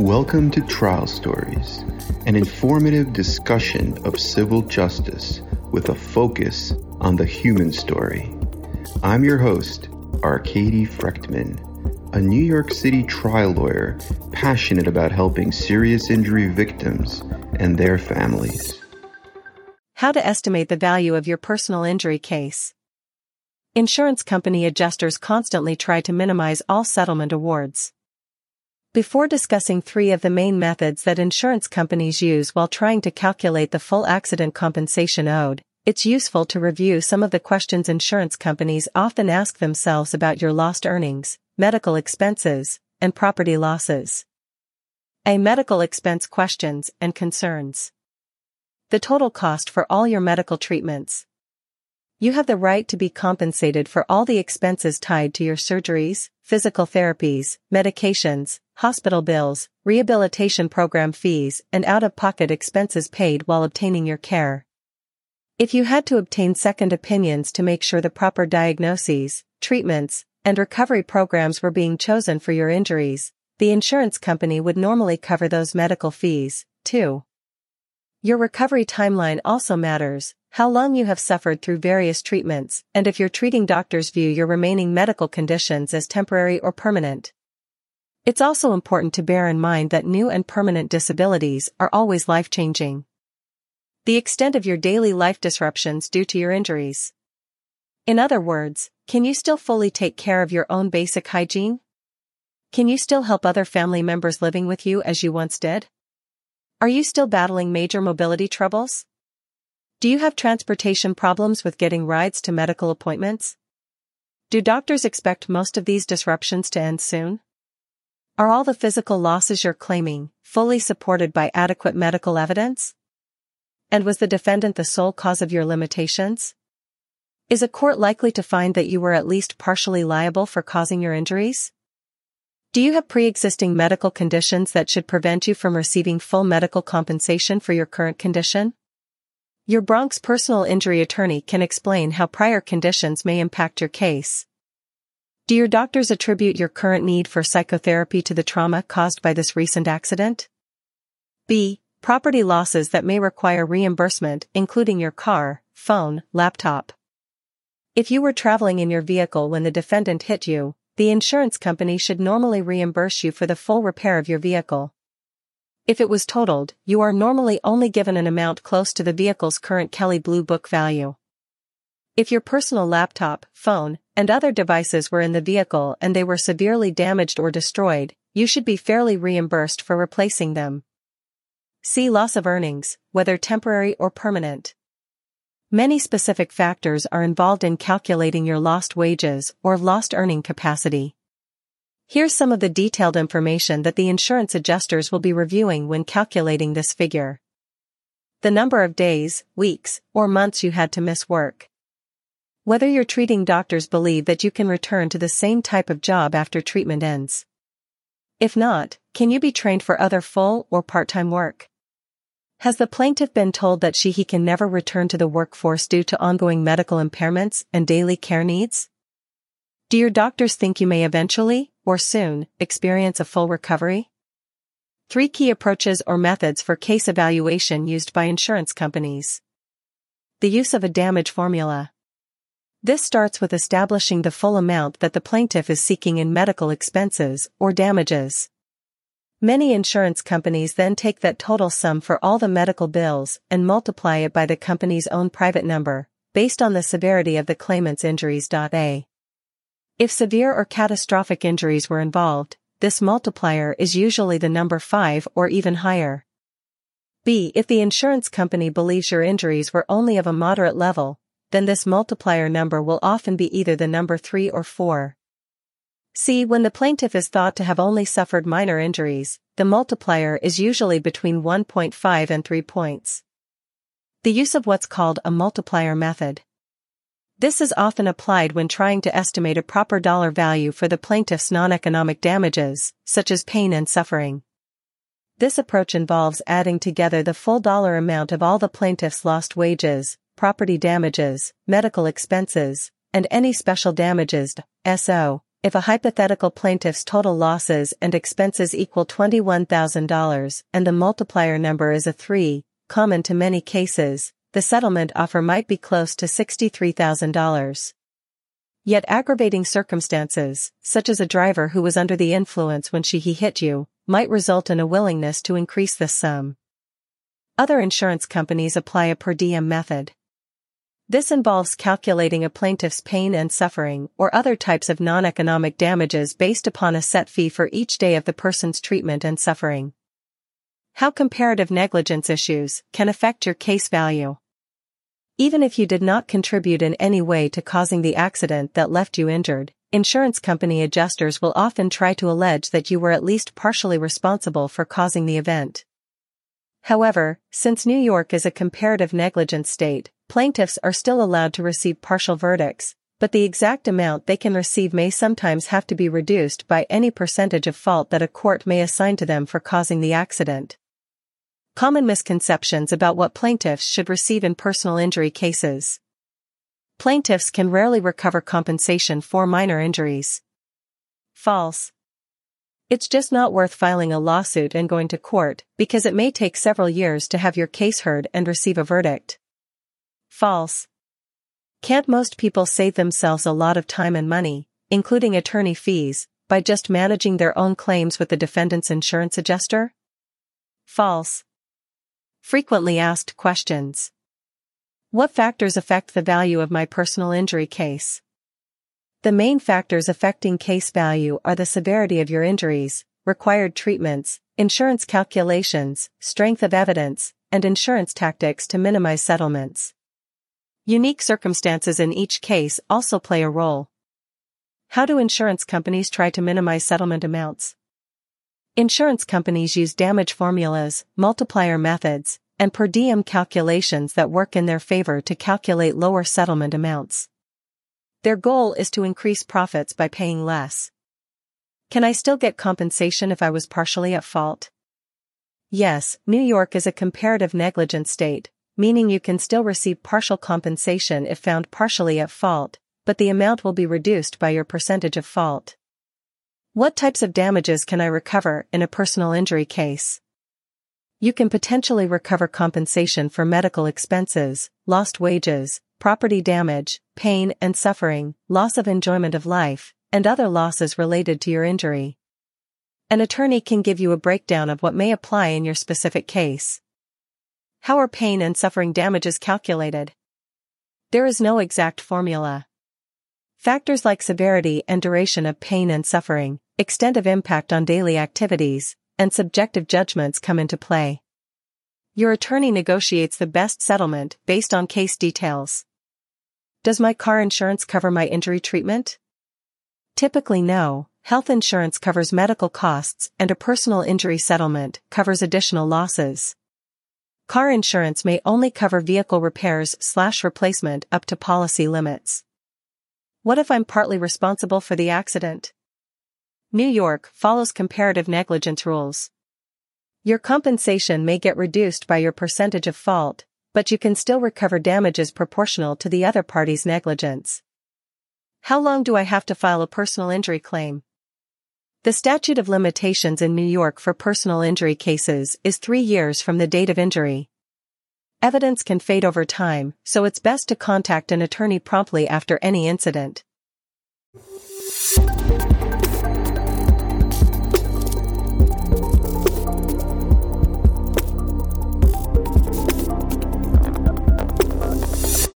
Welcome to Trial Stories, an informative discussion of civil justice with a focus on the human story. I'm your host, Arkady Frekhtman, a New York City trial lawyer passionate about helping serious injury victims and their families. How to estimate the value of your personal injury case. Insurance company adjusters constantly try to minimize all settlement awards. Before discussing three of the main methods that insurance companies use while trying to calculate the full accident compensation owed, it's useful to review some of the questions insurance companies often ask themselves about your lost earnings, medical expenses, and property losses. A medical expense questions and concerns. The total cost for all your medical treatments, you have the right to be compensated for all the expenses tied to your surgeries, physical therapies, medications, hospital bills, rehabilitation program fees, and out-of-pocket expenses paid while obtaining your care. If you had to obtain second opinions to make sure the proper diagnoses, treatments, and recovery programs were being chosen for your injuries, the insurance company would normally cover those medical fees, too. Your recovery timeline also matters, how long you have suffered through various treatments, and if your treating doctors view your remaining medical conditions as temporary or permanent. It's also important to bear in mind that new and permanent disabilities are always life-changing. The extent of your daily life disruptions due to your injuries. In other words, can you still fully take care of your own basic hygiene? Can you still help other family members living with you as you once did? Are you still battling major mobility troubles? Do you have transportation problems with getting rides to medical appointments? Do doctors expect most of these disruptions to end soon? Are all the physical losses you're claiming fully supported by adequate medical evidence? And was the defendant the sole cause of your limitations? Is a court likely to find that you were at least partially liable for causing your injuries? Do you have pre-existing medical conditions that should prevent you from receiving full medical compensation for your current condition? Your Bronx personal injury attorney can explain how prior conditions may impact your case. Do your doctors attribute your current need for psychotherapy to the trauma caused by this recent accident? B. Property losses that may require reimbursement, including your car, phone, laptop. If you were traveling in your vehicle when the defendant hit you, the insurance company should normally reimburse you for the full repair of your vehicle. If it was totaled, you are normally only given an amount close to the vehicle's current Kelley Blue Book value. If your personal laptop, phone, and other devices were in the vehicle and they were severely damaged or destroyed, you should be fairly reimbursed for replacing them. See loss of earnings, whether temporary or permanent. Many specific factors are involved in calculating your lost wages or lost earning capacity. Here's some of the detailed information that the insurance adjusters will be reviewing when calculating this figure. The number of days, weeks, or months you had to miss work. Whether your treating doctors believe that you can return to the same type of job after treatment ends. If not, can you be trained for other full or part-time work? Has the plaintiff been told that she he can never return to the workforce due to ongoing medical impairments and daily care needs? Do your doctors think you may eventually, or soon, experience a full recovery? Three key approaches or methods for case evaluation used by insurance companies. The use of a damage formula. This starts with establishing the full amount that the plaintiff is seeking in medical expenses or damages. Many insurance companies then take that total sum for all the medical bills and multiply it by the company's own private number, based on the severity of the claimant's injuries. A. If severe or catastrophic injuries were involved, this multiplier is usually the number 5 or even higher. B. If the insurance company believes your injuries were only of a moderate level, then this multiplier number will often be either the number 3 or 4. C. When the plaintiff is thought to have only suffered minor injuries, the multiplier is usually between 1.5 and 3 points. The use of what's called a multiplier method. This is often applied when trying to estimate a proper dollar value for the plaintiff's non-economic damages, such as pain and suffering. This approach involves adding together the full dollar amount of all the plaintiff's lost wages, property damages, medical expenses, and any special damages, SO, if a hypothetical plaintiff's total losses and expenses equal $21,000 and the multiplier number is a 3, common to many cases, the settlement offer might be close to $63,000. Yet aggravating circumstances, such as a driver who was under the influence when she he hit you, might result in a willingness to increase this sum. Other insurance companies apply a per diem method. This involves calculating a plaintiff's pain and suffering or other types of non-economic damages based upon a set fee for each day of the person's treatment and suffering. How comparative negligence issues can affect your case value. Even if you did not contribute in any way to causing the accident that left you injured, insurance company adjusters will often try to allege that you were at least partially responsible for causing the event. However, since New York is a comparative negligence state, plaintiffs are still allowed to receive partial verdicts, but the exact amount they can receive may sometimes have to be reduced by any percentage of fault that a court may assign to them for causing the accident. Common misconceptions about what plaintiffs should receive in personal injury cases. Plaintiffs can rarely recover compensation for minor injuries. False. It's just not worth filing a lawsuit and going to court because it may take several years to have your case heard and receive a verdict. False. Can't most people save themselves a lot of time and money, including attorney fees, by just managing their own claims with the defendant's insurance adjuster? False. Frequently asked questions. What factors affect the value of my personal injury case? The main factors affecting case value are the severity of your injuries, required treatments, insurance calculations, strength of evidence, and insurance tactics to minimize settlements. Unique circumstances in each case also play a role. How do insurance companies try to minimize settlement amounts? Insurance companies use damage formulas, multiplier methods, and per diem calculations that work in their favor to calculate lower settlement amounts. Their goal is to increase profits by paying less. Can I still get compensation if I was partially at fault? Yes, New York is a comparative negligence state, meaning you can still receive partial compensation if found partially at fault, but the amount will be reduced by your percentage of fault. What types of damages can I recover in a personal injury case? You can potentially recover compensation for medical expenses, lost wages, property damage, pain and suffering, loss of enjoyment of life, and other losses related to your injury. An attorney can give you a breakdown of what may apply in your specific case. How are pain and suffering damages calculated? There is no exact formula. Factors like severity and duration of pain and suffering, extent of impact on daily activities, and subjective judgments come into play. Your attorney negotiates the best settlement based on case details. Does my car insurance cover my injury treatment? Typically no, health insurance covers medical costs and a personal injury settlement covers additional losses. Car insurance may only cover vehicle repairs slash replacement up to policy limits. What if I'm partly responsible for the accident? New York follows comparative negligence rules. Your compensation may get reduced by your percentage of fault, but you can still recover damages proportional to the other party's negligence. How long do I have to file a personal injury claim? The statute of limitations in New York for personal injury cases is three years from the date of injury. Evidence can fade over time, so it's best to contact an attorney promptly after any incident.